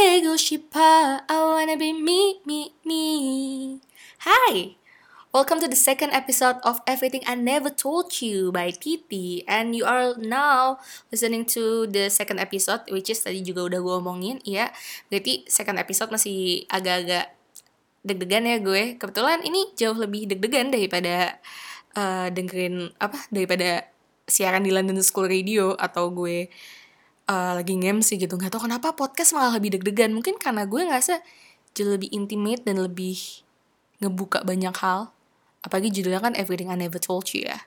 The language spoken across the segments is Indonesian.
Okay, go Shipa, I wanna be me, me, me. Hi, welcome to the second episode of Everything I Never Told You by Titi, and you are now listening to the second episode, which is tadi juga udah gue omongin, ya. Berarti second episode masih agak-agak deg-degan ya gue. Kebetulan ini jauh lebih deg-degan daripada uh, dengerin apa daripada siaran di London School Radio atau gue uh, lagi sih gitu. Nggak tahu kenapa podcast malah lebih deg-degan. Mungkin karena gue ngerasa jauh lebih intimate dan lebih ngebuka banyak hal. Apalagi judulnya kan Everything I Never Told You ya.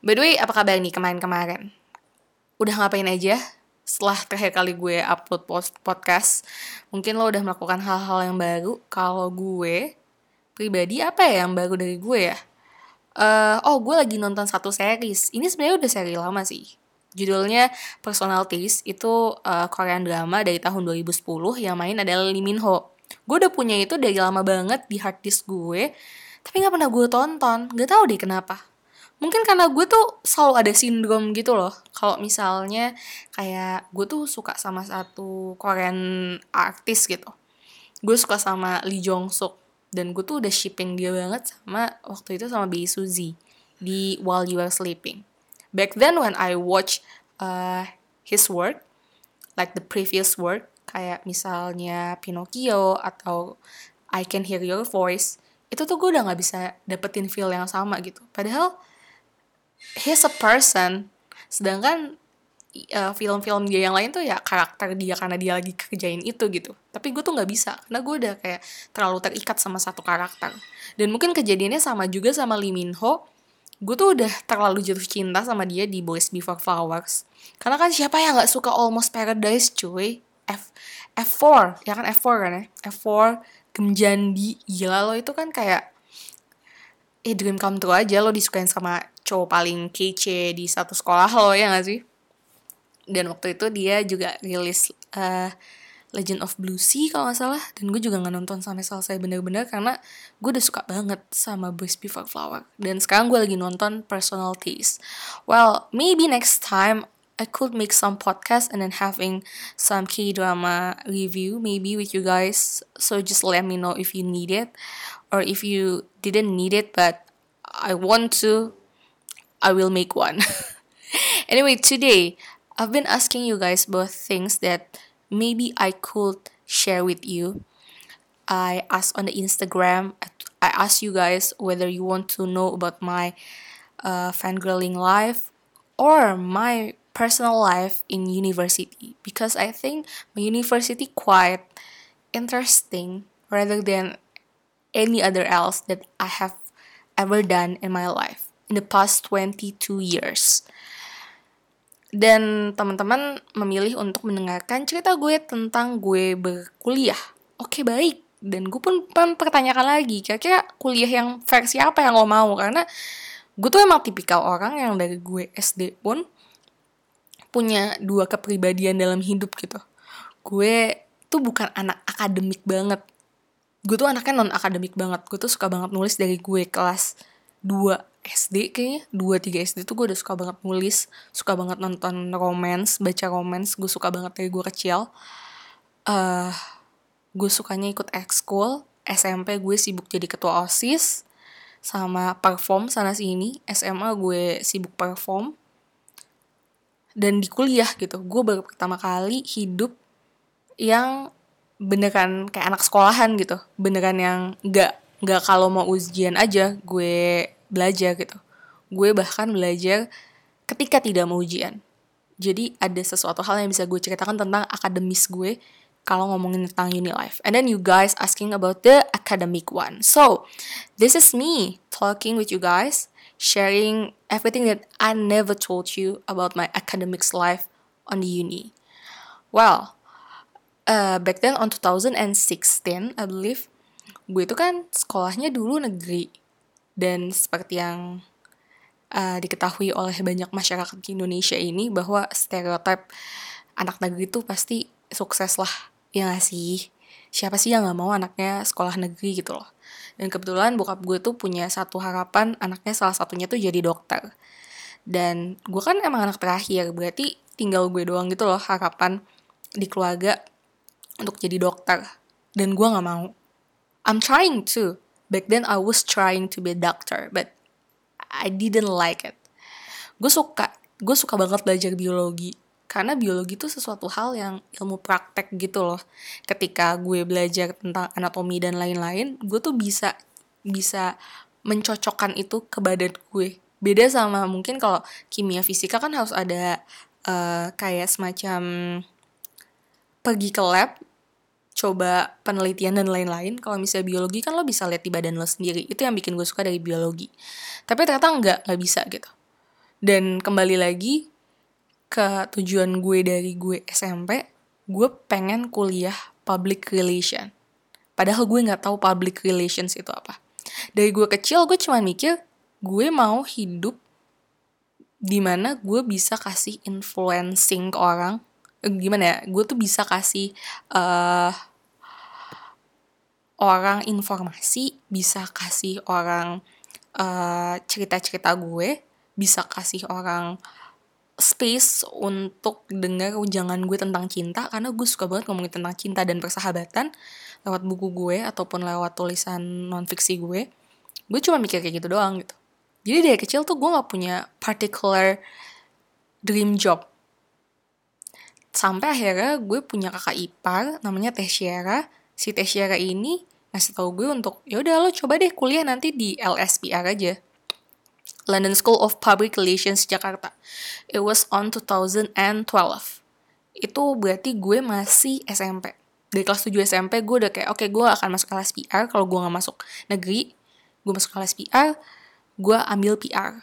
By the way apa kabar nih kemarin-kemarin? Udah ngapain aja setelah terakhir kali gue upload post podcast? Mungkin lo udah melakukan hal-hal yang baru. Kalau gue pribadi apa ya yang baru dari gue ya? Uh, oh gue lagi nonton satu series. Ini sebenarnya udah seri lama sih Judulnya Personal Taste itu uh, Korean drama dari tahun 2010 yang main adalah Lee Min Ho. Gue udah punya itu dari lama banget di hard disk gue, tapi nggak pernah gue tonton. Gak tau deh kenapa. Mungkin karena gue tuh selalu ada sindrom gitu loh. Kalau misalnya kayak gue tuh suka sama satu Korean artis gitu. Gue suka sama Lee Jong Suk dan gue tuh udah shipping dia banget sama waktu itu sama Bae Suzy di While You Are Sleeping back then when I watch uh, his work like the previous work kayak misalnya Pinocchio atau I Can Hear Your Voice itu tuh gue udah nggak bisa dapetin feel yang sama gitu. Padahal he's a person sedangkan uh, film-film dia yang lain tuh ya karakter dia karena dia lagi kerjain itu gitu. Tapi gue tuh nggak bisa karena gue udah kayak terlalu terikat sama satu karakter. Dan mungkin kejadiannya sama juga sama Lee Min Ho gue tuh udah terlalu jatuh cinta sama dia di Boys Before Flowers. Karena kan siapa yang nggak suka Almost Paradise cuy? F F4 ya kan F4 kan ya? F4 Gemjandi gila lo itu kan kayak eh dream come true aja lo disukain sama cowok paling kece di satu sekolah lo ya gak sih? Dan waktu itu dia juga rilis uh, Legend of Blue Sea kalau nggak salah. Dan gue juga nggak nonton sampai selesai bener-bener karena gue udah suka banget sama Boys Before Flower. Dan sekarang gue lagi nonton Personal Taste. Well maybe next time I could make some podcast and then having some K-drama review maybe with you guys. So just let me know if you need it or if you didn't need it but I want to. I will make one. Anyway today I've been asking you guys both things that maybe I could share with you. I asked on the Instagram, I asked you guys whether you want to know about my uh, fangirling life or my personal life in university because I think my university quite interesting rather than any other else that I have ever done in my life in the past 22 years. Dan teman-teman memilih untuk mendengarkan cerita gue tentang gue berkuliah. Oke baik, dan gue pun mempertanyakan lagi, kira-kira kuliah yang versi apa yang lo mau? Karena gue tuh emang tipikal orang yang dari gue SD pun punya dua kepribadian dalam hidup gitu. Gue tuh bukan anak akademik banget. Gue tuh anaknya non akademik banget. Gue tuh suka banget nulis dari gue kelas 2 SD kayaknya dua tiga SD tuh gue udah suka banget nulis suka banget nonton romance baca romance gue suka banget dari gue kecil. Uh, gue sukanya ikut ekskul SMP gue sibuk jadi ketua osis sama perform sana sini SMA gue sibuk perform. Dan di kuliah gitu gue baru pertama kali hidup yang beneran kayak anak sekolahan gitu beneran yang nggak nggak kalau mau ujian aja gue belajar gitu. Gue bahkan belajar ketika tidak mau ujian. Jadi ada sesuatu hal yang bisa gue ceritakan tentang akademis gue kalau ngomongin tentang uni life. And then you guys asking about the academic one. So, this is me talking with you guys, sharing everything that I never told you about my academics life on the uni. Well, uh, back then on 2016, I believe, gue itu kan sekolahnya dulu negeri dan seperti yang uh, diketahui oleh banyak masyarakat di Indonesia ini bahwa stereotip anak negeri itu pasti sukses lah ya gak sih? Siapa sih yang gak mau anaknya sekolah negeri gitu loh? Dan kebetulan bokap gue tuh punya satu harapan anaknya salah satunya tuh jadi dokter. Dan gue kan emang anak terakhir berarti tinggal gue doang gitu loh harapan di keluarga untuk jadi dokter. Dan gue nggak mau. I'm trying to back then I was trying to be a doctor but I didn't like it. Gue suka gue suka banget belajar biologi karena biologi itu sesuatu hal yang ilmu praktek gitu loh. Ketika gue belajar tentang anatomi dan lain-lain gue tuh bisa bisa mencocokkan itu ke badan gue. Beda sama mungkin kalau kimia fisika kan harus ada uh, kayak semacam pergi ke lab coba penelitian dan lain-lain. Kalau misalnya biologi kan lo bisa lihat di badan lo sendiri. Itu yang bikin gue suka dari biologi. Tapi ternyata nggak nggak bisa gitu. Dan kembali lagi ke tujuan gue dari gue SMP gue pengen kuliah public relation. Padahal gue nggak tahu public relations itu apa. Dari gue kecil gue cuma mikir gue mau hidup di mana gue bisa kasih influencing ke orang gimana ya gue tuh bisa kasih uh, orang informasi bisa kasih orang uh, cerita-cerita gue bisa kasih orang space untuk dengar ujangan gue tentang cinta karena gue suka banget ngomongin tentang cinta dan persahabatan lewat buku gue ataupun lewat tulisan non fiksi gue. Gue cuma mikir kayak gitu doang gitu. Jadi dari kecil tuh gue nggak punya particular dream job sampai akhirnya gue punya kakak ipar namanya Tessiera si Tessiera ini ngasih tau gue untuk ya udah lo coba deh kuliah nanti di LSPR aja. London School of Public Relations Jakarta. It was on 2012 itu berarti gue masih SMP dari kelas 7 SMP gue udah kayak oke okay, gue akan masuk LSPR kalau gue nggak masuk negeri gue masuk LSPR gue ambil PR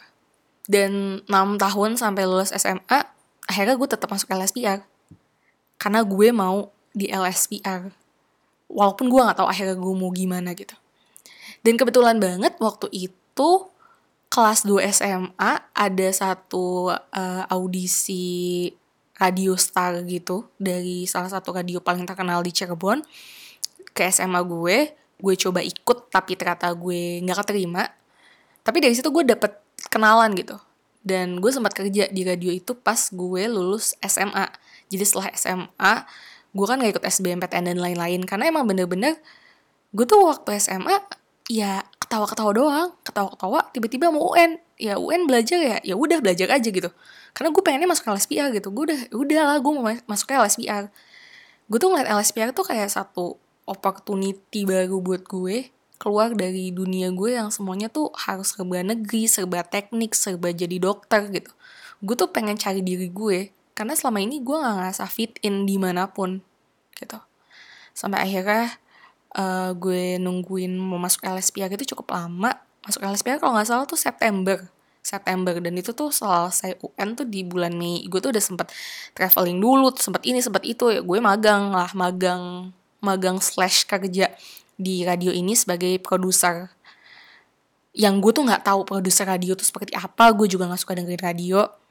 dan 6 tahun sampai lulus SMA akhirnya gue tetap masuk LSPR karena gue mau di LSPR walaupun gue nggak tahu akhirnya gue mau gimana gitu. Dan kebetulan banget waktu itu kelas 2 SMA ada satu uh, audisi radio star gitu dari salah satu radio paling terkenal di Cirebon. Ke SMA gue gue coba ikut tapi ternyata gue nggak keterima. Tapi dari situ gue dapet kenalan gitu. Dan gue sempat kerja di radio itu pas gue lulus SMA jadi setelah SMA gue kan gak ikut SBMPTN dan lain-lain. Karena emang bener-bener gue tuh waktu SMA ya ketawa-ketawa doang. Ketawa-ketawa tiba-tiba mau UN ya UN belajar ya ya udah belajar aja gitu. Karena gue pengennya masuk LSPR gitu. Gue udah ya udah lah gue mau masuk ke LSPR gue tuh ngeliat LSPR tuh kayak satu opportunity baru buat gue keluar dari dunia gue yang semuanya tuh harus serba negeri serba teknik serba jadi dokter gitu. Gue tuh pengen cari diri gue karena selama ini gue gak ngerasa fit in di mana pun gitu. Sampai akhirnya uh, gue nungguin mau masuk LSPR itu cukup lama. Masuk LSPR kalau nggak salah tuh September September. Dan itu tuh selesai UN tuh di bulan Mei. Gue tuh udah sempet traveling dulu sempet ini sempet itu. Ya gue magang lah magang magang slash kerja di radio ini sebagai produser. Yang gue tuh nggak tahu produser radio tuh seperti apa. Gue juga nggak suka dengerin radio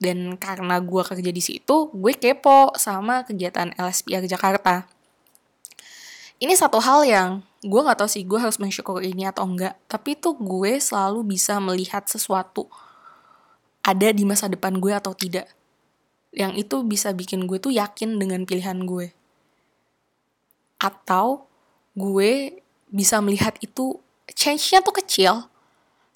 dan karena gue kerja di situ gue kepo sama kegiatan LSPR Jakarta. Ini satu hal yang gue nggak tahu sih gue harus mensyukur ini atau enggak tapi tuh gue selalu bisa melihat sesuatu ada di masa depan gue atau tidak. Yang itu bisa bikin gue tuh yakin dengan pilihan gue. Atau gue bisa melihat itu change-nya tuh kecil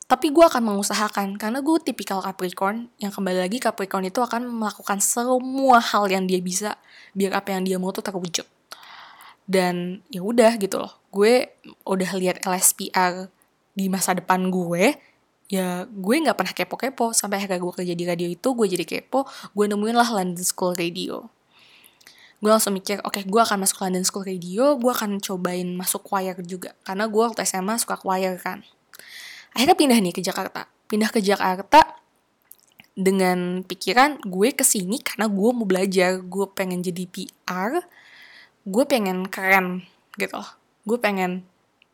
tapi gue akan mengusahakan karena gue tipikal Capricorn yang kembali lagi Capricorn itu akan melakukan semua hal yang dia bisa biar apa yang dia mau tuh terwujud. Dan ya udah gitu loh gue udah lihat LSPR di masa depan gue ya gue nggak pernah kepo-kepo. Sampai akhirnya gue kerja di radio itu gue jadi kepo gue nemuin lah London School Radio. Gue langsung mikir oke okay, gue akan masuk London School Radio gue akan cobain masuk choir juga. Karena gue waktu SMA suka choir kan akhirnya pindah nih ke Jakarta. Pindah ke Jakarta dengan pikiran gue ke sini karena gue mau belajar. Gue pengen jadi PR gue pengen keren gitu loh. Gue pengen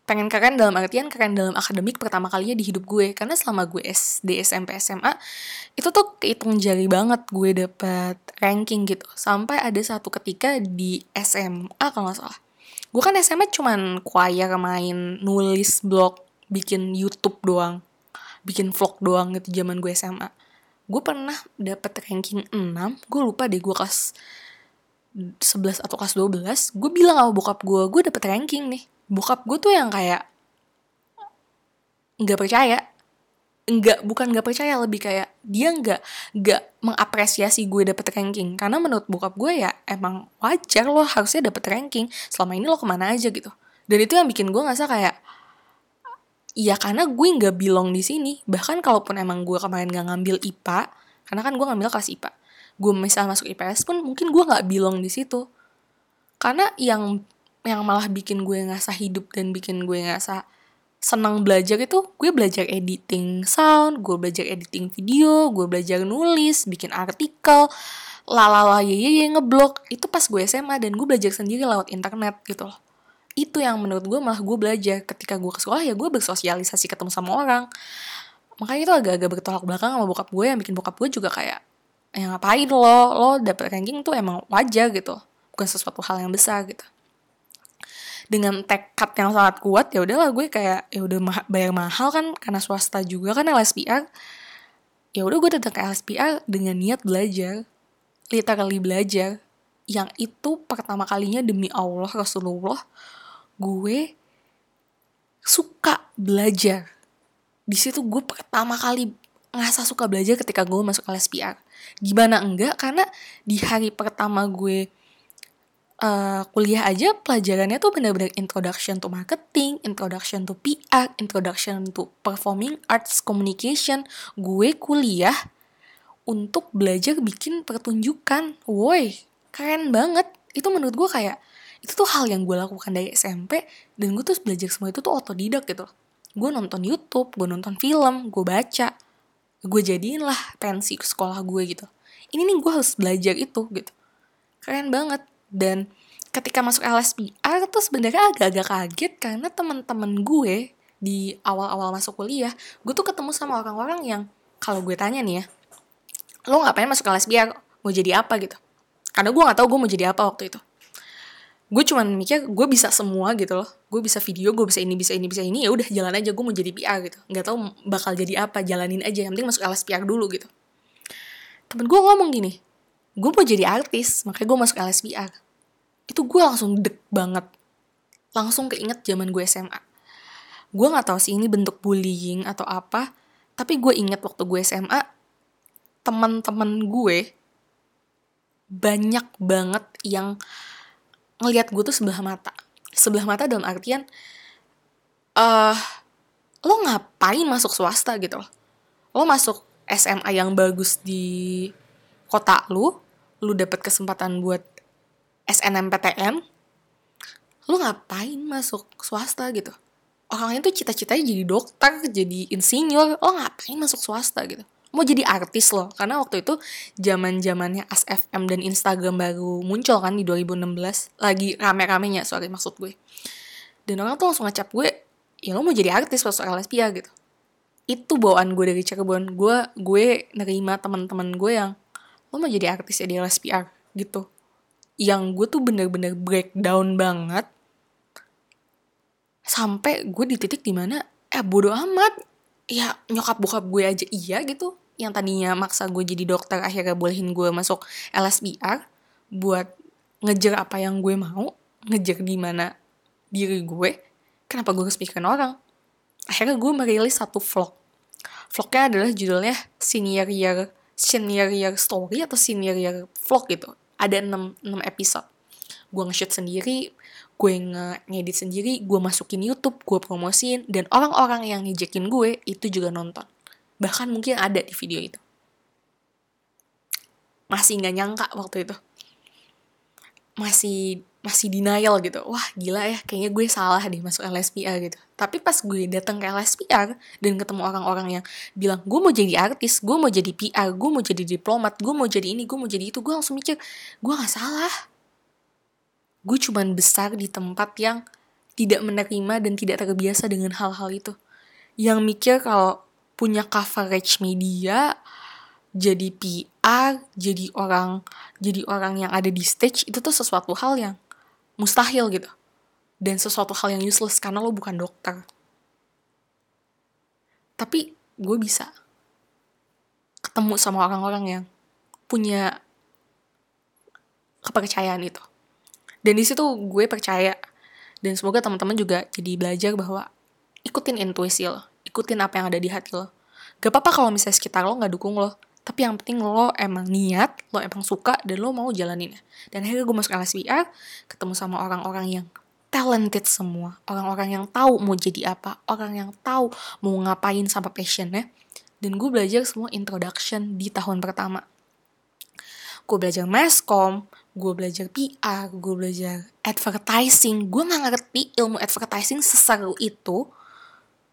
pengen keren dalam artian keren dalam akademik pertama kalinya di hidup gue. Karena selama gue SD SMP SMA itu tuh kehitung jari banget gue dapet ranking gitu. Sampai ada satu ketika di SMA kalau nggak salah. Gue kan SMA cuman choir main nulis blog bikin YouTube doang bikin vlog doang gitu zaman gue SMA gue pernah dapet ranking 6 gue lupa deh gue kelas 11 atau kelas 12 gue bilang sama bokap gue gue dapet ranking nih. Bokap gue tuh yang kayak nggak percaya. Nggak bukan nggak percaya lebih kayak dia nggak nggak mengapresiasi gue dapet ranking. Karena menurut bokap gue ya emang wajar lo harusnya dapet ranking. Selama ini lo ke mana aja gitu. Dan itu yang bikin gue ngerasa kayak ya karena gue nggak bilong di sini. Bahkan kalaupun emang gue kemarin nggak ngambil IPA karena kan gue ngambil kelas IPA gue misal masuk IPS pun mungkin gue nggak bilong di situ. Karena yang yang malah bikin gue ngerasa hidup dan bikin gue ngerasa senang belajar itu gue belajar editing sound, gue belajar editing video, gue belajar nulis, bikin artikel, lalala ye ye ngeblok itu pas gue SMA dan gue belajar sendiri lewat internet gitu loh. Itu yang menurut gue malah gue belajar. Ketika gue ke sekolah ya gue bersosialisasi ketemu sama orang. Makanya itu agak-agak bertolak belakang sama bokap gue yang bikin bokap gue juga kayak yang ngapain lo, lo dapet ranking tuh emang wajar gitu. Bukan sesuatu hal yang besar gitu. Dengan tekad yang sangat kuat ya udahlah gue kayak ya udah ma bayar mahal kan karena swasta juga kan LSPR ya udah gue datang ke LSPR dengan niat belajar. Literally belajar. Yang itu pertama kalinya demi Allah Rasulullah gue suka belajar di situ gue pertama kali ngerasa suka belajar ketika gue masuk LSPR gimana enggak karena di hari pertama gue uh, kuliah aja pelajarannya tuh bener-bener introduction to marketing, introduction to PR, introduction to performing arts communication. Gue kuliah untuk belajar bikin pertunjukan. Woi, keren banget. Itu menurut gue kayak itu tuh hal yang gue lakukan dari SMP dan gue tuh belajar semua itu tuh otodidak gitu. Gue nonton YouTube, gue nonton film, gue baca. Gue jadiin lah pensi sekolah gue gitu. Ini nih gue harus belajar itu gitu. Keren banget dan ketika masuk LSPR tuh sebenarnya agak-agak kaget karena teman-teman gue di awal-awal masuk kuliah gue tuh ketemu sama orang-orang yang kalau gue tanya nih ya lo ngapain masuk LSPR mau jadi apa gitu karena gue nggak tahu gue mau jadi apa waktu itu gue cuman mikir gue bisa semua gitu loh. Gue bisa video gue bisa ini bisa ini bisa ini. Ya udah jalan aja gue mau jadi PR gitu. Nggak tahu bakal jadi apa jalanin aja. Yang penting masuk LSPR dulu gitu. Temen gue ngomong gini gue mau jadi artis makanya gue masuk LSPR itu gue langsung deg banget. Langsung keinget zaman gue SMA gue nggak tahu sih ini bentuk bullying atau apa tapi gue inget waktu gue SMA teman-teman gue banyak banget yang ngelihat gue tuh sebelah mata. Sebelah mata dalam artian uh, lo ngapain masuk swasta gitu? Lo masuk SMA yang bagus di kota lu lu dapat kesempatan buat SNMPTN lu ngapain masuk swasta gitu? Orangnya tuh cita-citanya jadi dokter jadi insinyur lo ngapain masuk swasta gitu mau jadi artis loh. Karena waktu itu zaman zamannya ASFM dan Instagram baru muncul kan di 2016 lagi rame-ramenya sorry maksud gue. Dan orang tuh langsung ngecap gue ya lo mau jadi artis masuk LSPA gitu. Itu bawaan gue dari Cirebon. Gue gue nerima teman-teman gue yang lo mau jadi artis ya di LSPR gitu. Yang gue tuh bener-bener breakdown banget. Sampai gue di titik di mana eh bodoh amat ya nyokap bokap gue aja iya gitu. Yang tadinya maksa gue jadi dokter akhirnya bolehin gue masuk LSPR buat ngejar apa yang gue mau ngejar gimana diri gue kenapa gue harus orang. Akhirnya gue merilis satu vlog. Vlognya adalah judulnya senior year senior year story atau senior year vlog gitu. Ada 6, 6 episode. Gue nge-shoot sendiri gue ngedit sendiri gue masukin YouTube gue promosiin dan orang-orang yang ngejekin gue itu juga nonton. Bahkan mungkin ada di video itu. Masih nggak nyangka waktu itu. Masih masih denial gitu. Wah gila ya kayaknya gue salah deh masuk LSPR gitu. Tapi pas gue datang ke LSPR dan ketemu orang-orang yang bilang gue mau jadi artis gue mau jadi PR gue mau jadi diplomat gue mau jadi ini gue mau jadi itu gue langsung mikir gue gak salah gue cuman besar di tempat yang tidak menerima dan tidak terbiasa dengan hal-hal itu. Yang mikir kalau punya coverage media jadi PR, jadi orang jadi orang yang ada di stage itu tuh sesuatu hal yang mustahil gitu. Dan sesuatu hal yang useless karena lo bukan dokter. Tapi gue bisa ketemu sama orang-orang yang punya kepercayaan itu dan di situ gue percaya. Dan semoga teman-teman juga jadi belajar bahwa ikutin intuisi lo ikutin apa yang ada di hati lo. Gak apa-apa kalau misalnya sekitar lo nggak dukung lo tapi yang penting lo emang niat lo emang suka dan lo mau jalaninnya. Dan akhirnya gue masuk LSPR ketemu sama orang-orang yang talented semua. Orang-orang yang tahu mau jadi apa orang yang tahu mau ngapain sama passionnya. Dan gue belajar semua introduction di tahun pertama. Gue belajar mascom gue belajar PR gue belajar advertising. Gue nggak ngerti ilmu advertising seseru itu.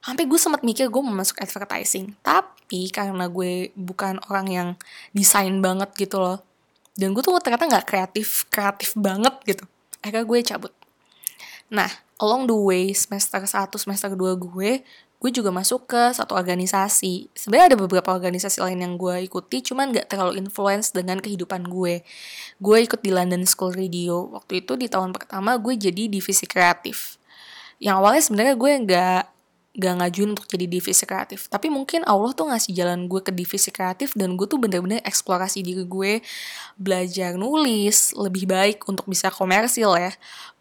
Sampai gue sempat mikir gue mau masuk advertising. Tapi karena gue bukan orang yang desain banget gitu loh dan gue tuh ternyata nggak kreatif kreatif banget gitu akhirnya gue cabut. Nah along the way semester 1 semester 2 gue gue juga masuk ke satu organisasi. Sebenarnya ada beberapa organisasi lain yang gue ikuti, cuman gak terlalu influence dengan kehidupan gue. Gue ikut di London School Radio. Waktu itu di tahun pertama gue jadi divisi kreatif. Yang awalnya sebenarnya gue gak gak ngajuin untuk jadi divisi kreatif tapi mungkin Allah tuh ngasih jalan gue ke divisi kreatif dan gue tuh bener-bener eksplorasi diri gue belajar nulis lebih baik untuk bisa komersil ya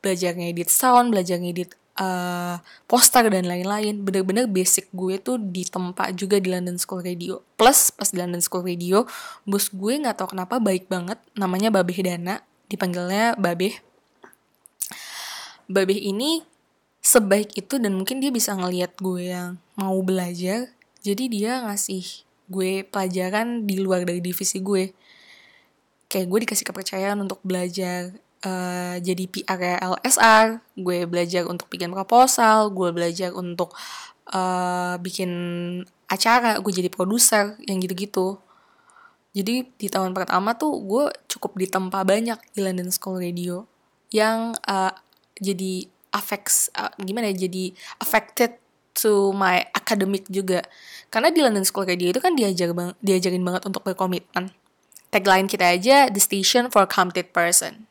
belajar ngedit sound belajar ngedit uh, poster dan lain-lain. Bener-bener basic gue tuh ditempa juga di London School Radio. Plus pas di London School Radio bos gue nggak tahu kenapa baik banget namanya Babeh Dana dipanggilnya Babeh. Babeh ini sebaik itu dan mungkin dia bisa ngelihat gue yang mau belajar jadi dia ngasih gue pelajaran di luar dari divisi gue. Kayak gue dikasih kepercayaan untuk belajar uh, jadi PR LSR gue belajar untuk bikin proposal gue belajar untuk uh, bikin acara gue jadi produser yang gitu-gitu. Jadi di tahun pertama tuh gue cukup ditempa banyak di London School Radio yang uh, jadi affects uh, gimana ya jadi affected to my academic juga. Karena di London School Radio itu kan diajar bang diajarin banget untuk berkomitmen. Tagline kita aja the station for committed person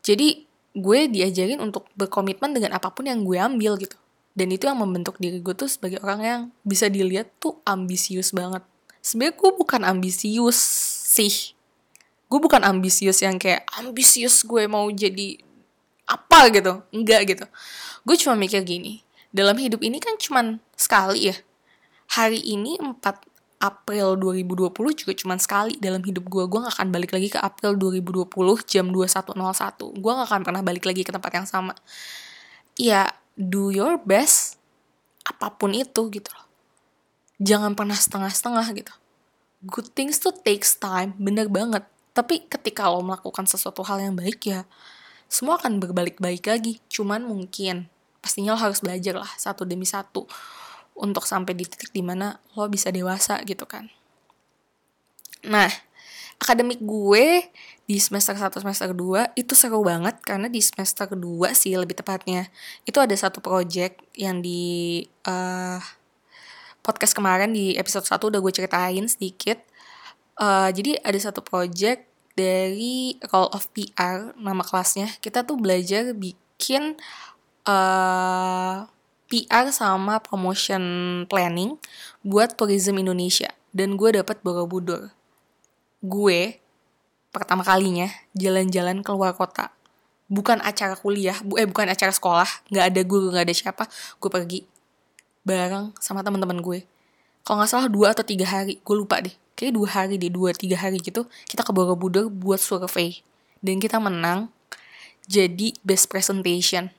jadi gue diajarin untuk berkomitmen dengan apa pun yang gue ambil gitu. Dan itu yang membentuk diri gue tuh sebagai orang yang bisa dilihat tuh ambisius banget. Sebenarnya gue bukan ambisius sih. Gue bukan ambisius yang kayak ambisius gue mau jadi apa gitu. Enggak gitu. Gue cuma mikir gini dalam hidup ini kan cuma sekali ya. Hari ini 4 April 2020 juga cuma sekali dalam hidup gue gue gak akan balik lagi ke April 2020 jam 21.01 gue gak akan pernah balik lagi ke tempat yang sama. Ya do your best apa pun itu gitu loh. Jangan pernah setengah-setengah gitu. Good things to takes time bener banget. Tapi ketika lo melakukan sesuatu hal yang baik ya semua akan berbalik baik lagi. Cuman mungkin pastinya lo harus belajar lah satu demi satu untuk sampai di titik di mana lo bisa dewasa gitu kan. Nah, akademik gue di semester 1 semester 2 itu seru banget karena di semester kedua sih lebih tepatnya itu ada satu project yang di uh, podcast kemarin di episode 1 udah gue ceritain sedikit. Uh, jadi ada satu project dari Call of PR nama kelasnya kita tuh belajar bikin uh, PR sama promotion planning buat tourism Indonesia. Dan gue dapat Borobudur. Gue pertama kalinya jalan-jalan keluar kota. Bukan acara kuliah bu eh bukan acara sekolah. Nggak ada guru nggak ada siapa. Gue pergi bareng sama teman-teman gue. Kalau nggak salah dua atau tiga hari. Gue lupa deh. Kayak dua hari deh dua tiga hari gitu kita ke Borobudur buat survei. Dan kita menang jadi best presentation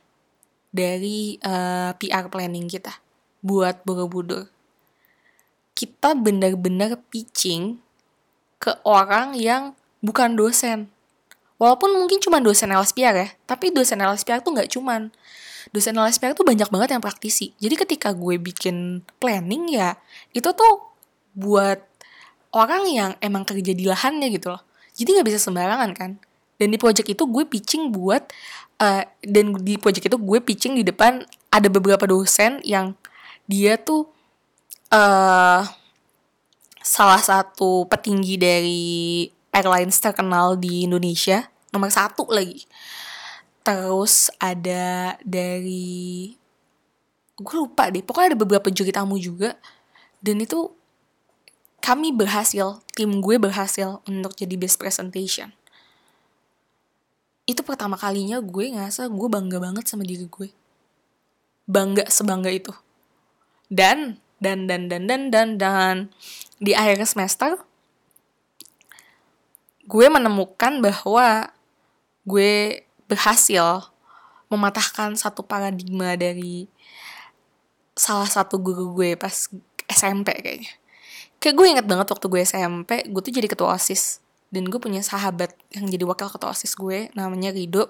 dari uh, eh, PR planning kita buat Borobudur. Kita benar-benar pitching ke orang yang bukan dosen. Walaupun mungkin cuma dosen LSPR ya tapi dosen LSPR tuh nggak cuman. Dosen LSPR tuh banyak banget yang praktisi. Jadi ketika gue bikin planning ya itu tuh buat orang yang emang kerja di lahannya gitu loh. Jadi nggak bisa sembarangan kan dan di project itu gue pitching buat uh, dan di project itu gue pitching di depan ada beberapa dosen yang dia tuh uh, salah satu petinggi dari airlines terkenal di Indonesia nomor satu lagi terus ada dari gue lupa deh pokoknya ada beberapa juri tamu juga dan itu kami berhasil, tim gue berhasil untuk jadi best presentation. Itu pertama kalinya gue ngerasa gue bangga banget sama diri gue bangga sebangga itu dan dan dan dan dan dan dan di akhir semester gue menemukan bahwa gue berhasil mematahkan satu paradigma dari salah satu guru gue pas SMP kayaknya. Kayak gue inget banget waktu gue SMP, gue tuh jadi ketua OSIS. Dan gue punya sahabat yang jadi wakil ketua OSIS gue, namanya Rido.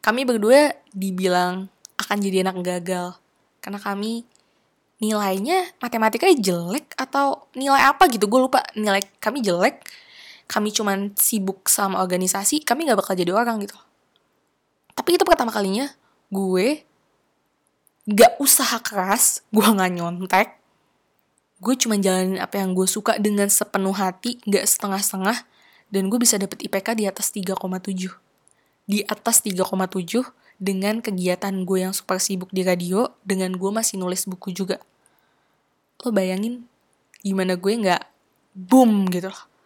Kami berdua dibilang akan jadi anak gagal. Karena kami nilainya matematikanya jelek atau nilai apa gitu, gue lupa. Nilai kami jelek, kami cuman sibuk sama organisasi, kami gak bakal jadi orang gitu. Tapi itu pertama kalinya gue gak usaha keras, gue gak nyontek, gue cuma jalanin apa yang gue suka dengan sepenuh hati, gak setengah-setengah, dan gue bisa dapet IPK di atas 3,7. Di atas 3,7 dengan kegiatan gue yang super sibuk di radio, dengan gue masih nulis buku juga. Lo bayangin gimana gue gak boom gitu loh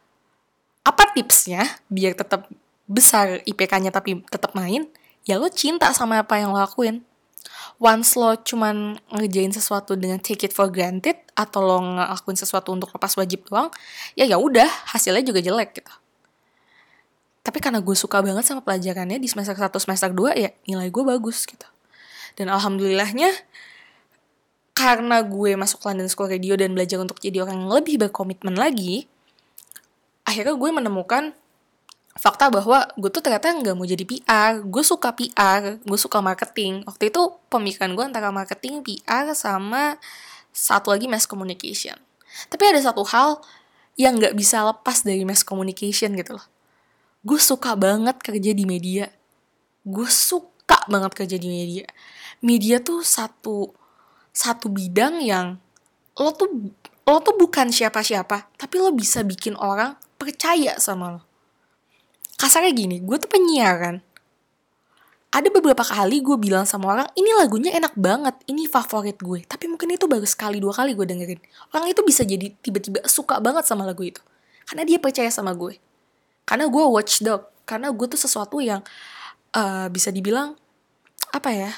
apa tipsnya biar tetap besar IPK-nya tapi tetap main? Ya lo cinta sama apa yang lo lakuin. Once lo cuman ngerjain sesuatu dengan take it for granted atau lo ngelakuin sesuatu untuk lepas wajib doang, ya ya udah hasilnya juga jelek gitu. Tapi karena gue suka banget sama pelajarannya di semester 1 semester 2 ya nilai gue bagus gitu. Dan alhamdulillahnya karena gue masuk London School Radio dan belajar untuk jadi orang yang lebih berkomitmen lagi, akhirnya gue menemukan fakta bahwa gue tuh ternyata nggak mau jadi PR, gue suka PR, gue suka marketing. Waktu itu pemikiran gue antara marketing, PR, sama satu lagi mass communication. Tapi ada satu hal yang nggak bisa lepas dari mass communication gitu loh. Gue suka banget kerja di media. Gue suka banget kerja di media. Media tuh satu satu bidang yang lo tuh lo tuh bukan siapa-siapa, tapi lo bisa bikin orang percaya sama lo. Kasarnya gini, gue tuh penyiar kan. Ada beberapa kali gue bilang sama orang, ini lagunya enak banget, ini favorit gue. Tapi mungkin itu baru sekali dua kali gue dengerin. Orang itu bisa jadi tiba-tiba suka banget sama lagu itu. Karena dia percaya sama gue. Karena gue watchdog. Karena gue tuh sesuatu yang uh, bisa dibilang, apa ya,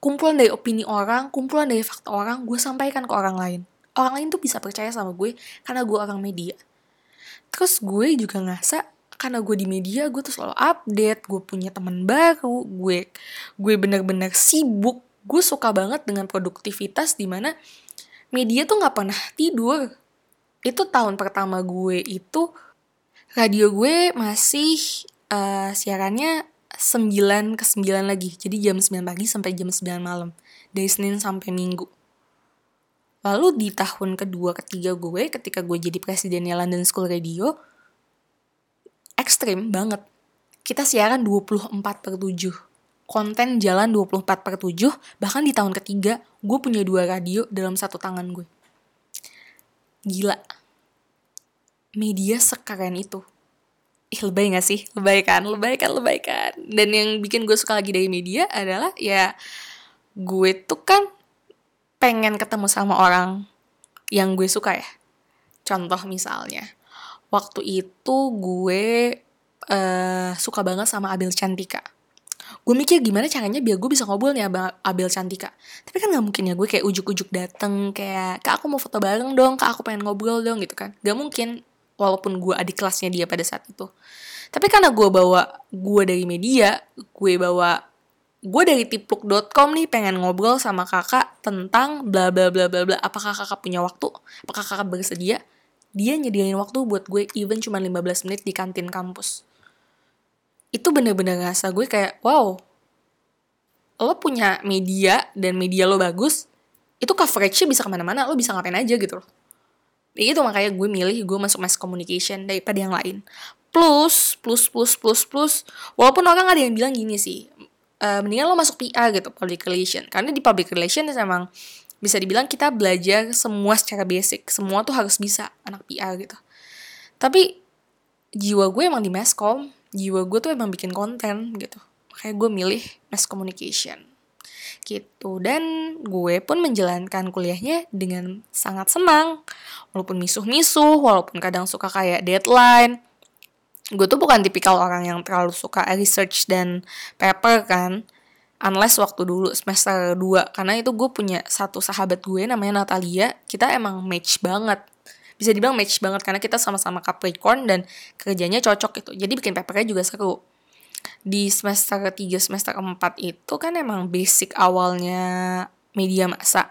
kumpulan dari opini orang, kumpulan dari fakta orang, gue sampaikan ke orang lain. Orang lain tuh bisa percaya sama gue karena gue orang media terus gue juga ngerasa karena gue di media gue tuh selalu update gue punya teman baru gue gue bener-bener sibuk gue suka banget dengan produktivitas di mana media tuh nggak pernah tidur itu tahun pertama gue itu radio gue masih uh, siarannya 9 ke 9 lagi jadi jam 9 pagi sampai jam 9 malam dari Senin sampai Minggu Lalu di tahun kedua ketiga gue ketika gue jadi presidennya London School Radio ekstrim banget. Kita siaran 24 per 7. Konten jalan 24 per 7, bahkan di tahun ketiga gue punya dua radio dalam satu tangan gue. Gila. Media sekeren itu. Ih, lebay gak sih? Lebay kan? Lebay kan? Lebay kan? Dan yang bikin gue suka lagi dari media adalah ya gue tuh kan pengen ketemu sama orang yang gue suka ya. Contoh misalnya, waktu itu gue uh, suka banget sama Abel Cantika. Gue mikir gimana caranya biar gue bisa ngobrol nih sama Abel Cantika. Tapi kan gak mungkin ya gue kayak ujuk-ujuk dateng kayak, kak aku mau foto bareng dong, kak aku pengen ngobrol dong gitu kan. Gak mungkin, walaupun gue adik kelasnya dia pada saat itu. Tapi karena gue bawa, gue dari media, gue bawa gue dari tipluk.com nih pengen ngobrol sama kakak tentang bla bla bla bla bla. Apakah kakak punya waktu? Apakah kakak bersedia? Dia nyediain waktu buat gue even cuma 15 menit di kantin kampus. Itu bener-bener ngerasa gue kayak wow lo punya media dan media lo bagus itu coverage-nya bisa ke mana-mana lo bisa ngapain aja gitu loh itu makanya gue milih gue masuk mass communication daripada yang lain. Plus plus plus plus plus walaupun orang ada yang bilang gini sih uh, mendingan lo masuk PR gitu public relation. Karena di public relation emang bisa dibilang kita belajar semua secara basic. Semua tuh harus bisa anak PR gitu. Tapi jiwa gue emang di meskom jiwa gue tuh emang bikin konten gitu. Makanya gue milih mass communication gitu. Dan gue pun menjalankan kuliahnya dengan sangat senang. Walaupun misuh-misuh walaupun kadang suka kayak deadline. Gue tuh bukan tipikal orang yang terlalu suka research dan paper kan. Unless waktu dulu semester 2 karena itu gue punya satu sahabat gue namanya Natalia. Kita emang match banget. Bisa dibilang match banget karena kita sama-sama Capricorn dan kerjanya cocok gitu. Jadi bikin papernya juga seru di semester 3 semester 4 itu kan emang basic awalnya media masa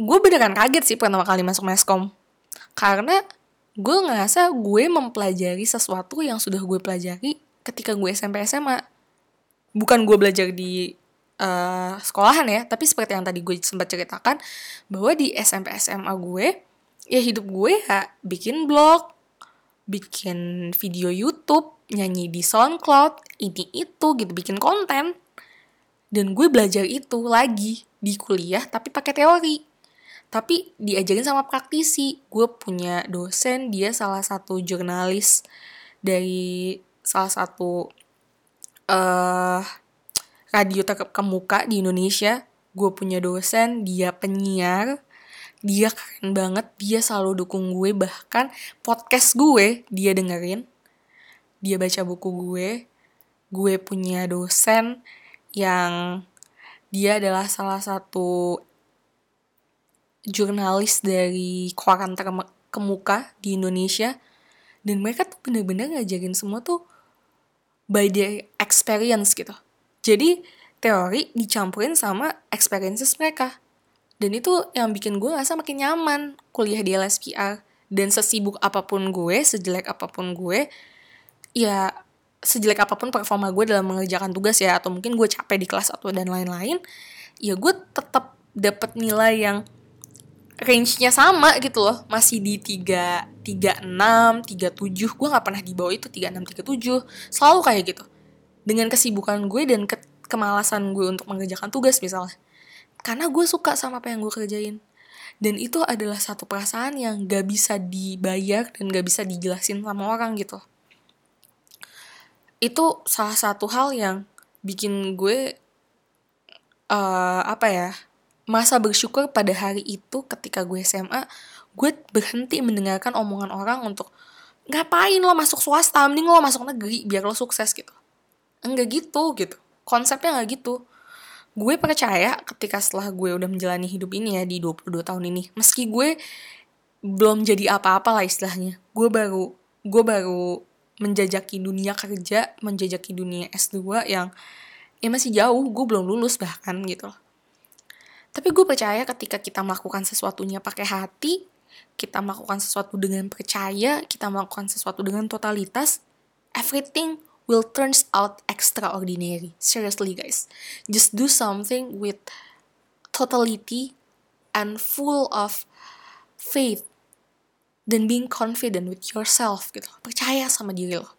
gue beneran kaget sih pertama kali masuk meskom. Karena gue ngerasa gue mempelajari sesuatu yang sudah gue pelajari ketika gue SMP SMA bukan gue belajar di uh, sekolahan ya tapi seperti yang tadi gue sempat ceritakan bahwa di SMP SMA gue ya hidup gue ya bikin blog bikin video YouTube nyanyi di SoundCloud ini itu gitu bikin konten. Dan gue belajar itu lagi di kuliah tapi pakai teori. Tapi diajarin sama praktisi. Gue punya dosen dia salah satu jurnalis dari salah satu uh, radio terkemuka di Indonesia. Gue punya dosen dia penyiar. Dia keren banget dia selalu dukung gue bahkan podcast gue dia dengerin dia baca buku gue gue punya dosen yang dia adalah salah satu jurnalis dari koran terkemuka di Indonesia. Dan mereka tuh bener-bener ngajarin semua tuh by their experience gitu. Jadi teori dicampurin sama experiences mereka. Dan itu yang bikin gue ngerasa makin nyaman kuliah di LSPR dan sesibuk apa pun gue sejelek apa pun gue ya sejelek apa pun performa gue dalam mengerjakan tugas ya atau mungkin gue capek di kelas atau dan lain-lain ya gue tetap dapat nilai yang range-nya sama gitu loh. Masih di 3 36 37 gue nggak pernah di bawah itu 36 37 selalu kayak gitu. Dengan kesibukan gue dan ke kemalasan gue untuk mengerjakan tugas misalnya. Karena gue suka sama apa yang gue kerjain. Dan itu adalah satu perasaan yang gak bisa dibayar dan gak bisa dijelasin sama orang gitu itu salah satu hal yang bikin gue uh, apa ya masa bersyukur pada hari itu ketika gue SMA gue berhenti mendengarkan omongan orang untuk ngapain lo masuk swasta? Mending lo masuk negeri biar lo sukses gitu. Enggak gitu gitu. Konsepnya nggak gitu. Gue percaya ketika setelah gue udah menjalani hidup ini ya di 22 tahun ini meski gue belum jadi apa-apa lah istilahnya. Gue baru gue baru menjajaki dunia kerja menjajaki dunia S2 yang ya masih jauh gue belum lulus bahkan gitu loh tapi gue percaya ketika kita melakukan sesuatunya pakai hati, kita melakukan sesuatu dengan percaya, kita melakukan sesuatu dengan totalitas, everything will turns out extraordinary. Seriously guys, just do something with totality and full of faith dan being confident with yourself gitu. Percaya sama diri lo.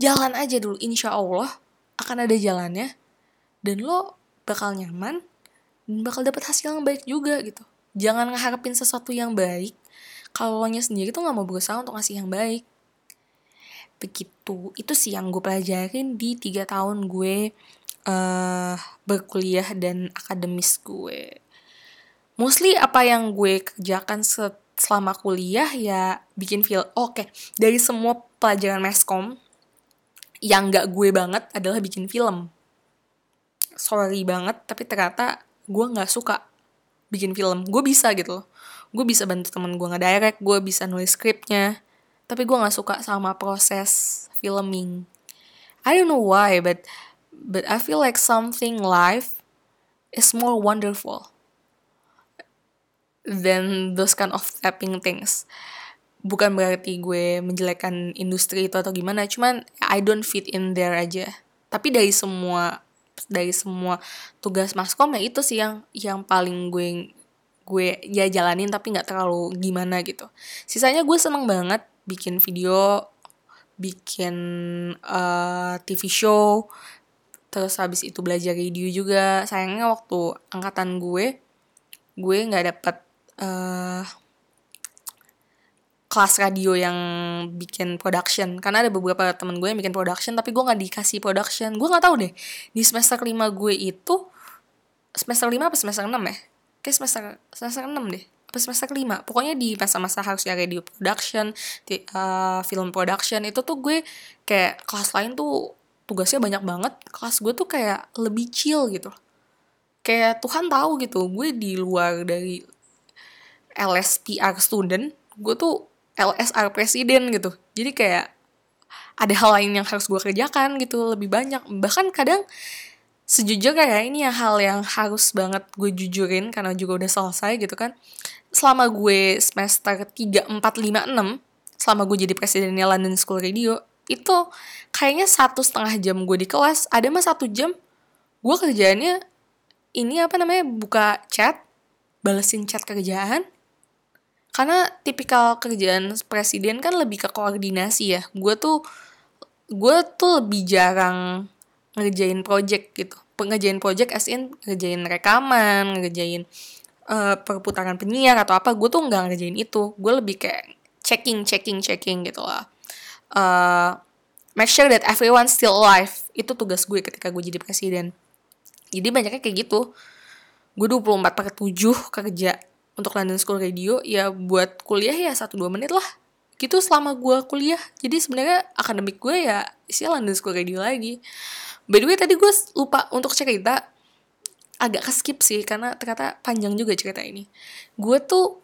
Jalan aja dulu, insya Allah akan ada jalannya dan lo bakal nyaman bakal dapat hasil yang baik juga gitu jangan ngeharapin sesuatu yang baik kalau lo nya sendiri tuh nggak mau berusaha untuk ngasih yang baik begitu itu sih yang gue pelajarin di tiga tahun gue uh, berkuliah dan akademis gue mostly apa yang gue kerjakan selama kuliah ya bikin feel oke okay. dari semua pelajaran meskom yang gak gue banget adalah bikin film. Sorry banget tapi ternyata gue nggak suka bikin film. Gue bisa gitu loh. Gue bisa bantu temen gue ngedirect gue bisa nulis skripnya tapi gue nggak suka sama proses filming. I don't know why but but I feel like something live is more wonderful than those kind of tapping things. Bukan berarti gue menjelekkan industri itu atau gimana cuman I don't fit in there aja. Tapi dari semua dari semua tugas maskom ya itu sih yang yang paling gue gue ya jalanin tapi nggak terlalu gimana gitu. Sisanya gue seneng banget bikin video bikin uh, eh, TV show terus habis itu belajar radio juga. Sayangnya waktu angkatan gue gue nggak dapet uh, kelas radio yang bikin production. Karena ada beberapa temen gue yang bikin production tapi gue nggak dikasih production. Gue nggak tahu deh di semester kelima gue itu semester lima apa semester enam ya? Kayak semester semester enam deh apa semester kelima pokoknya di masa-masa harusnya radio production di, uh, film production itu tuh gue kayak kelas lain tuh tugasnya banyak banget. Kelas gue tuh kayak lebih chill gitu. Kayak Tuhan tahu gitu gue di luar dari LSPR student gue tuh LSR presiden gitu. Jadi kayak ada hal lain yang harus gue kerjakan gitu lebih banyak. Bahkan kadang sejujurnya ya ini ya hal yang harus banget gue jujurin karena juga udah selesai gitu kan. Selama gue semester 3, 4, 5, 6 selama gue jadi presidennya London School Radio itu kayaknya satu setengah jam gue di kelas ada mah satu jam gue kerjaannya ini apa namanya buka chat balesin chat kerjaan karena tipikal kerjaan presiden kan lebih ke koordinasi ya. Gue tuh gue tuh lebih jarang ngerjain project gitu. Ngerjain project as in ngerjain rekaman ngerjain uh, perputaran penyiar atau apa gue tuh nggak ngerjain itu. Gue lebih kayak checking checking checking gitu lah. Uh, make sure that everyone still alive. Itu tugas gue ketika gue jadi presiden. Jadi banyaknya kayak gitu. Gue 24 per 7 kerja untuk London School Radio ya buat kuliah ya 1-2 menit lah. Gitu selama gue kuliah. Jadi sebenarnya akademik gue ya isi London School Radio lagi. By the way tadi gue lupa untuk cerita. Agak skip sih karena ternyata panjang juga cerita ini. Gue tuh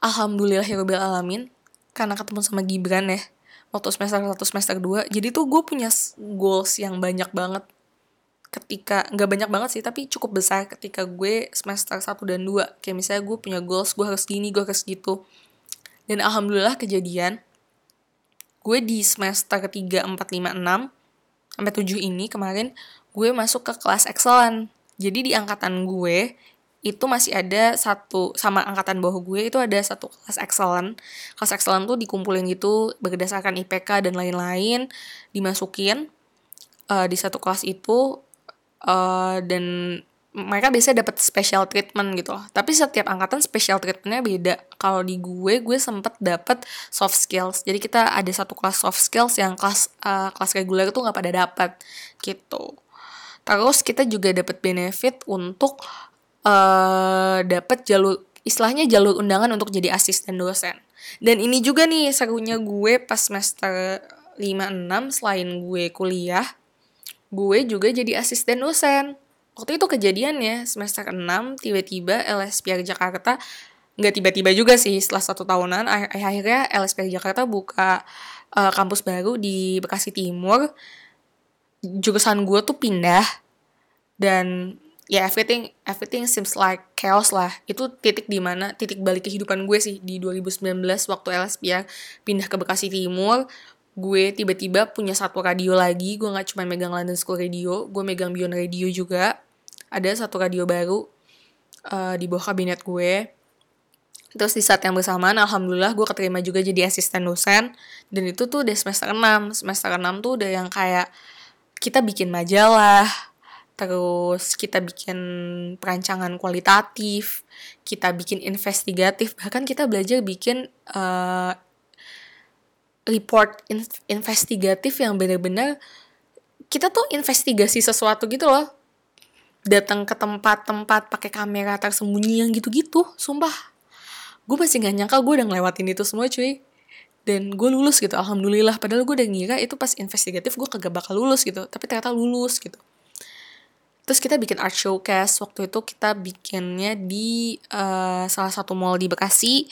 alhamdulillah ya alamin karena ketemu sama Gibran ya waktu semester 1 semester 2 jadi tuh gue punya goals yang banyak banget ketika nggak banyak banget sih tapi cukup besar ketika gue semester 1 dan 2 kayak misalnya gue punya goals gue harus gini gue harus gitu. Dan alhamdulillah kejadian gue di semester ketiga 4, 5, 6 sampai 7 ini kemarin gue masuk ke kelas excellent jadi di angkatan gue itu masih ada satu sama angkatan bawah gue itu ada satu kelas excellent kelas excellent tuh dikumpulin gitu berdasarkan IPK dan lain-lain dimasukin uh, di satu kelas itu uh, dan mereka biasanya dapat special treatment gitu loh. Tapi setiap angkatan special treatmentnya beda. Kalau di gue gue sempet dapat soft skills. Jadi kita ada satu kelas soft skills yang kelas uh, kelas reguler itu nggak pada dapat gitu. Terus kita juga dapat benefit untuk uh, dapat jalur istilahnya jalur undangan untuk jadi asisten dosen. Dan ini juga nih serunya gue pas semester 5-6 selain gue kuliah, gue juga jadi asisten dosen. Waktu itu kejadiannya semester 6 tiba-tiba LSPR Jakarta nggak tiba-tiba juga sih setelah satu tahunan akhirnya LSPR Jakarta buka uh, kampus baru di Bekasi Timur. Jurusan gue tuh pindah dan ya yeah, everything everything seems like chaos lah. Itu titik di mana titik balik kehidupan gue sih di 2019 waktu LSPR pindah ke Bekasi Timur gue tiba-tiba punya satu radio lagi gue nggak cuma megang London School Radio gue megang Beyond Radio juga ada satu radio baru uh, di bawah kabinet gue Terus di saat yang bersamaan, alhamdulillah gue keterima juga jadi asisten dosen. Dan itu tuh udah semester 6. Semester 6 tuh udah yang kayak kita bikin majalah, terus kita bikin perancangan kualitatif, kita bikin investigatif, bahkan kita belajar bikin uh, report in investigatif yang benar-benar kita tuh investigasi sesuatu gitu loh. Datang ke tempat-tempat pakai kamera tersembunyi yang gitu-gitu, sumpah. Gue masih gak nyangka gue udah ngelewatin itu semua cuy. Dan gue lulus gitu, alhamdulillah. Padahal gue udah ngira itu pas investigatif gue kagak bakal lulus gitu. Tapi ternyata lulus gitu Terus kita bikin art showcase. Waktu itu kita bikinnya di uh, salah satu mall di Bekasi.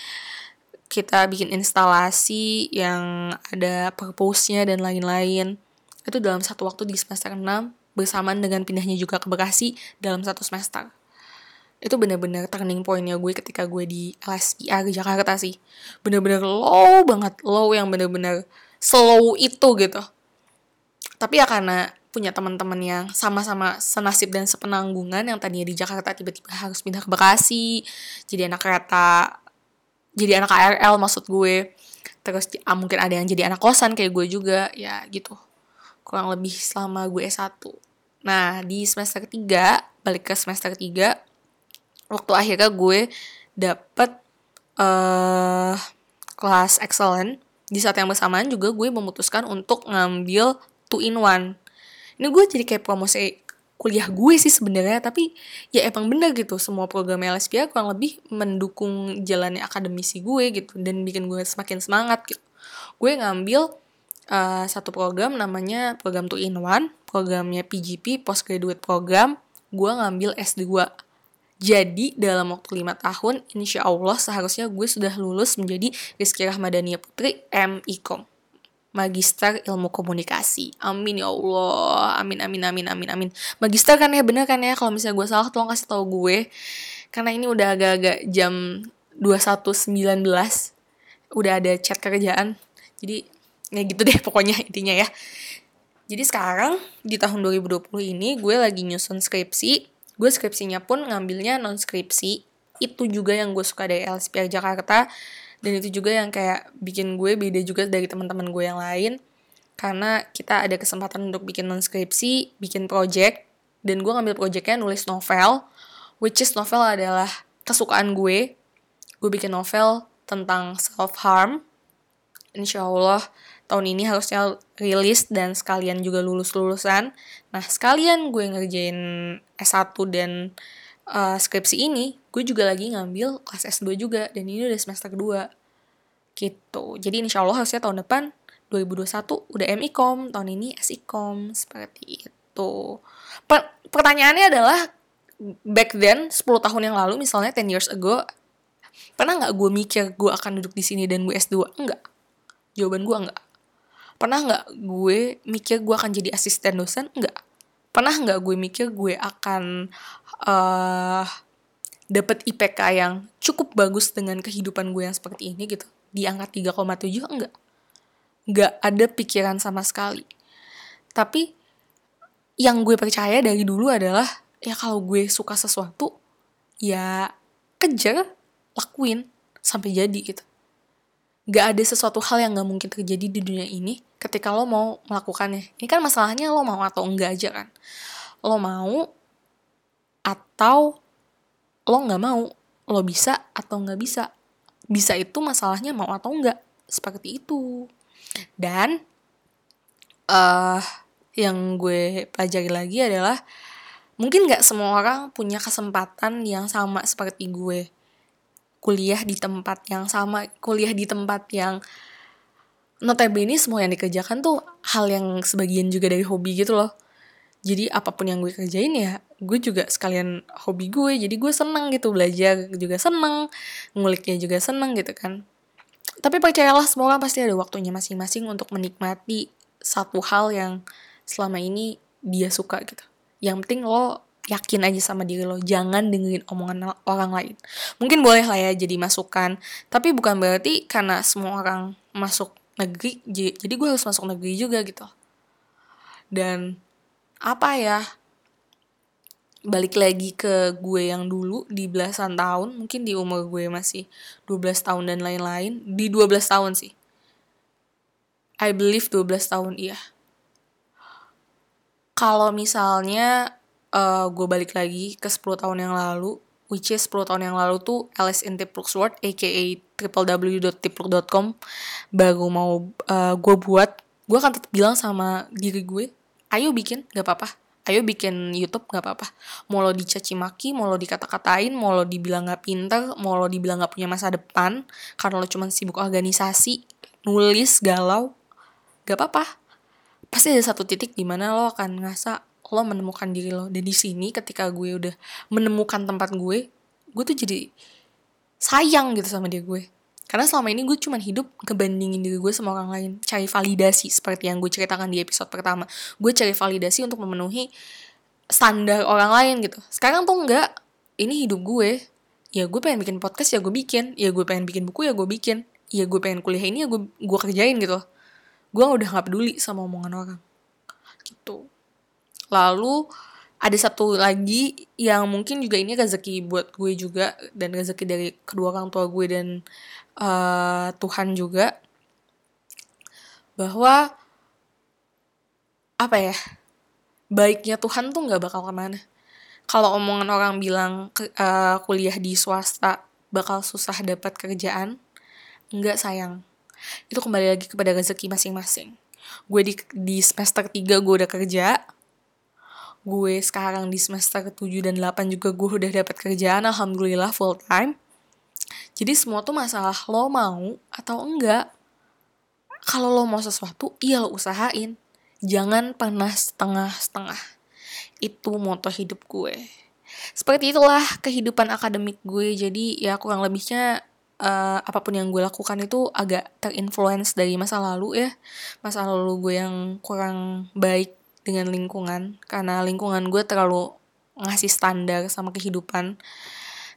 Kita bikin instalasi yang ada purpose-nya dan lain-lain. Itu dalam satu waktu di semester 6 bersamaan dengan pindahnya juga ke Bekasi dalam satu semester. Itu bener-bener turning point-nya gue ketika gue di LSIA Jakarta sih. Bener-bener low banget, low yang bener-bener slow itu gitu. Tapi ya karena punya teman-teman yang sama-sama senasib dan sepenanggungan yang tadinya di Jakarta tiba-tiba harus pindah ke Bekasi jadi anak kereta jadi anak KRL maksud gue. Terus ah, mungkin ada yang jadi anak kosan kayak gue juga ya gitu. Kurang lebih selama gue S1 nah di semester ketiga balik ke semester ketiga waktu akhirnya gue dapet uh, kelas excellent. Di saat yang bersamaan juga gue memutuskan untuk ngambil two in one. Ini gue jadi kayak promosi kuliah gue sih sebenarnya tapi ya emang bener gitu semua program LSPA kurang lebih mendukung jalannya akademisi gue gitu dan bikin gue semakin semangat gitu. Gue ngambil uh, satu program namanya program two in one programnya PGP postgraduate program. Gue ngambil S2 jadi dalam waktu lima tahun, insya Allah seharusnya gue sudah lulus menjadi Rizky Rahmadania Putri MIKOM. Magister Ilmu Komunikasi. Amin ya Allah. Amin amin amin amin amin. Magister kan ya bener kan ya kalau misalnya gue salah tolong kasih tahu gue. Karena ini udah agak-agak jam 21.19. Udah ada chat kerjaan. Jadi ya gitu deh pokoknya intinya ya. Jadi sekarang di tahun 2020 ini gue lagi nyusun skripsi. Gue skripsinya pun ngambilnya non skripsi. Itu juga yang gue suka dari LSPR Jakarta dan itu juga yang kayak bikin gue beda juga dari teman-teman gue yang lain. Karena kita ada kesempatan untuk bikin non skripsi bikin project dan gue ngambil projectnya nulis novel which is novel adalah kesukaan gue. Gue bikin novel tentang self harm insya Allah tahun ini harusnya rilis dan sekalian juga lulus lulusan nah sekalian gue ngerjain S1 dan uh, skripsi ini, gue juga lagi ngambil kelas S2 juga, dan ini udah semester kedua. Gitu. Jadi insya Allah harusnya tahun depan, 2021, udah MIKOM, tahun ini SIKOM, seperti itu. Per pertanyaannya adalah, back then, 10 tahun yang lalu, misalnya 10 years ago, pernah nggak gue mikir gue akan duduk di sini dan gue S2? Enggak. Jawaban gue enggak. Pernah nggak gue mikir gue akan jadi asisten dosen? Enggak pernah nggak gue mikir gue akan uh, dapet IPK yang cukup bagus dengan kehidupan gue yang seperti ini gitu di angka 3,7 enggak nggak ada pikiran sama sekali tapi yang gue percaya dari dulu adalah ya kalau gue suka sesuatu ya kejar lakuin sampai jadi gitu nggak ada sesuatu hal yang nggak mungkin terjadi di dunia ini ketika lo mau melakukannya. Ini kan masalahnya lo mau atau enggak aja kan. Lo mau atau lo nggak mau. Lo bisa atau nggak bisa. Bisa itu masalahnya mau atau enggak. Seperti itu. Dan uh, yang gue pelajari lagi adalah mungkin nggak semua orang punya kesempatan yang sama seperti gue kuliah di tempat yang sama, kuliah di tempat yang notabene semua yang dikerjakan tuh hal yang sebagian juga dari hobi gitu loh. Jadi apa pun yang gue kerjain ya, gue juga sekalian hobi gue. Jadi gue seneng gitu belajar juga seneng, nguliknya juga seneng gitu kan. Tapi percayalah semua orang pasti ada waktunya masing-masing untuk menikmati satu hal yang selama ini dia suka gitu. Yang penting lo yakin aja sama diri lo jangan dengerin omongan orang lain mungkin boleh lah ya jadi masukan tapi bukan berarti karena semua orang masuk negeri jadi gue harus masuk negeri juga gitu dan apa ya balik lagi ke gue yang dulu di belasan tahun mungkin di umur gue masih 12 tahun dan lain-lain di 12 tahun sih. I believe 12 tahun iya. Kalau misalnya uh, gue balik lagi ke 10 tahun yang lalu which is 10 tahun yang lalu tuh Alice in Tipluk's World aka www.tipluk.com baru mau uh, gue buat gue akan tetap bilang sama diri gue ayo bikin gak apa-apa ayo bikin YouTube gak apa-apa. Mau lo dicaci maki mau lo dikata-katain mau lo dibilang gak pinter mau lo dibilang gak punya masa depan karena lo cuma sibuk organisasi nulis galau gak apa-apa. Pasti ada satu titik di mana lo akan ngerasa lo menemukan diri lo. Dan di sini ketika gue udah menemukan tempat gue gue tuh jadi sayang gitu sama dia gue karena selama ini gue cuma hidup ngebandingin diri gue sama orang lain. Cari validasi seperti yang gue ceritakan di episode pertama. Gue cari validasi untuk memenuhi standar orang lain gitu. Sekarang tuh enggak. Ini hidup gue. Ya gue pengen bikin podcast ya gue bikin. Ya gue pengen bikin buku ya gue bikin. Ya gue pengen kuliah ini ya gue gue kerjain gitu. Gue udah gak peduli sama omongan orang. Gitu. Lalu ada satu lagi yang mungkin juga ini rezeki buat gue juga dan rezeki dari kedua orang tua gue dan uh, Tuhan juga bahwa apa ya baiknya Tuhan tuh nggak bakal ke mana. Kalau omongan orang bilang uh, kuliah di swasta bakal susah dapat kerjaan nggak sayang. Itu kembali lagi kepada rezeki masing-masing. Gue di di semester 3 gue udah kerja gue sekarang di semester 7 dan 8 juga gue udah dapat kerjaan alhamdulillah full time. Jadi semua tuh masalah lo mau atau enggak. Kalau lo mau sesuatu, iya lo usahain. Jangan pernah setengah-setengah. Itu moto hidup gue. Seperti itulah kehidupan akademik gue. Jadi ya kurang lebihnya uh, apa pun yang gue lakukan itu agak terinfluence dari masa lalu ya. Masa lalu gue yang kurang baik dengan lingkungan karena lingkungan gue terlalu ngasih standar sama kehidupan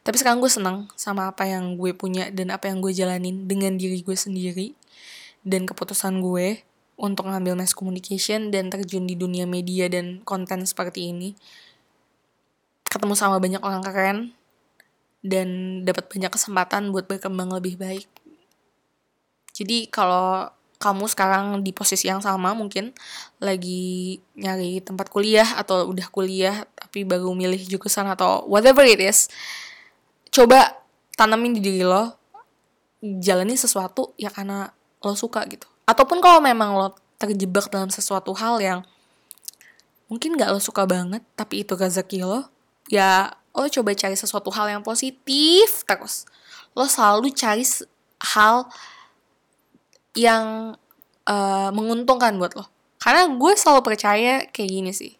tapi sekarang gue senang sama apa yang gue punya dan apa yang gue jalanin dengan diri gue sendiri dan keputusan gue untuk ngambil mass communication dan terjun di dunia media dan konten seperti ini. Ketemu sama banyak orang keren dan dapat banyak kesempatan buat berkembang lebih baik. Jadi kalau kamu sekarang di posisi yang sama mungkin lagi nyari tempat kuliah atau udah kuliah tapi baru milih jurusan atau whatever it is coba tanamin di diri lo jalani sesuatu ya karena lo suka gitu ataupun kalau memang lo terjebak dalam sesuatu hal yang mungkin gak lo suka banget tapi itu rezeki lo ya lo coba cari sesuatu hal yang positif terus lo selalu cari hal yang uh, menguntungkan buat lo. Karena gue selalu percaya kayak gini sih.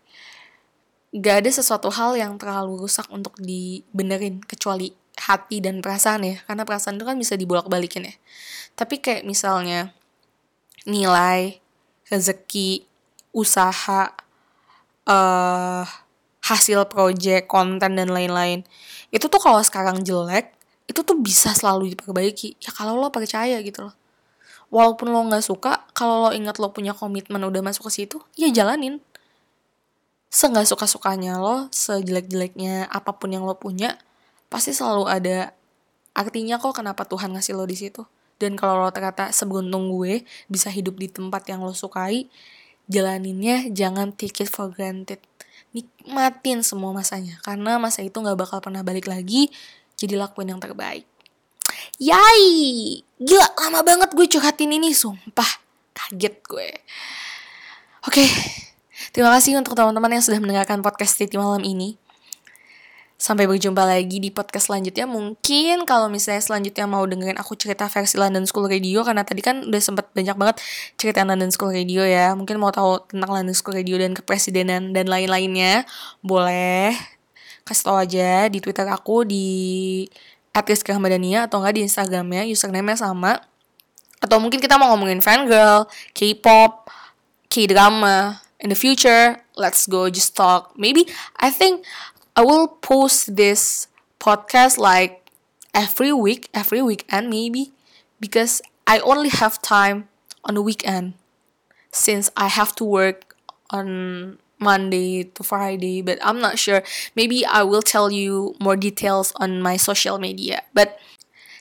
Gak ada sesuatu hal yang terlalu rusak untuk dibenerin kecuali hati dan perasaan ya. Karena perasaan itu kan bisa dibolak-balikin ya. Tapi kayak misalnya nilai, rezeki, usaha, uh, hasil project, konten dan lain-lain. Itu tuh kalau sekarang jelek, itu tuh bisa selalu diperbaiki. Ya kalau lo percaya gitu loh walaupun lo nggak suka kalau lo ingat lo punya komitmen udah masuk ke situ ya jalanin seenggak suka sukanya lo sejelek jeleknya apa pun yang lo punya pasti selalu ada artinya kok kenapa Tuhan ngasih lo di situ dan kalau lo ternyata seberuntung gue bisa hidup di tempat yang lo sukai jalaninnya jangan take it for granted nikmatin semua masanya karena masa itu nggak bakal pernah balik lagi jadi lakuin yang terbaik Yai, gila lama banget gue curhatin ini, sumpah. Kaget gue. Oke, terima kasih untuk teman-teman yang sudah mendengarkan podcast Titi malam ini. Sampai berjumpa lagi di podcast selanjutnya. Mungkin kalau misalnya selanjutnya mau dengerin aku cerita versi London School Radio, karena tadi kan udah sempet banyak banget cerita London School Radio ya. Mungkin mau tahu tentang London School Radio dan kepresidenan dan lain-lainnya, boleh kasih tau aja di Twitter aku di at Rizky Ahmadania atau enggak di Instagramnya username-nya sama atau mungkin kita mau ngomongin fangirl, K-pop, K-drama in the future let's go just talk maybe I think I will post this podcast like every week every weekend maybe because I only have time on the weekend since I have to work on Monday to Friday, but I'm not sure. Maybe I will tell you more details on my social media. But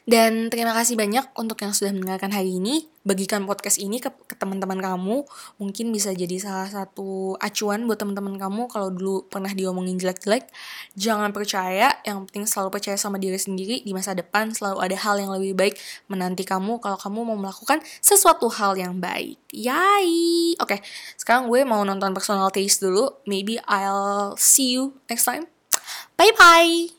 dan terima kasih banyak untuk yang sudah mendengarkan hari ini. Bagikan podcast ini ke, ke teman-teman kamu. Mungkin bisa jadi salah satu acuan buat teman-teman kamu kalau dulu pernah diomongin jelek-jelek. Jangan percaya, yang penting selalu percaya sama diri sendiri. Di masa depan selalu ada hal yang lebih baik menanti kamu kalau kamu mau melakukan sesuatu hal yang baik. Yay! Oke, okay, sekarang gue mau nonton personal taste dulu. Maybe I'll see you next time. Bye-bye!